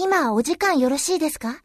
今お時間よろしいですか？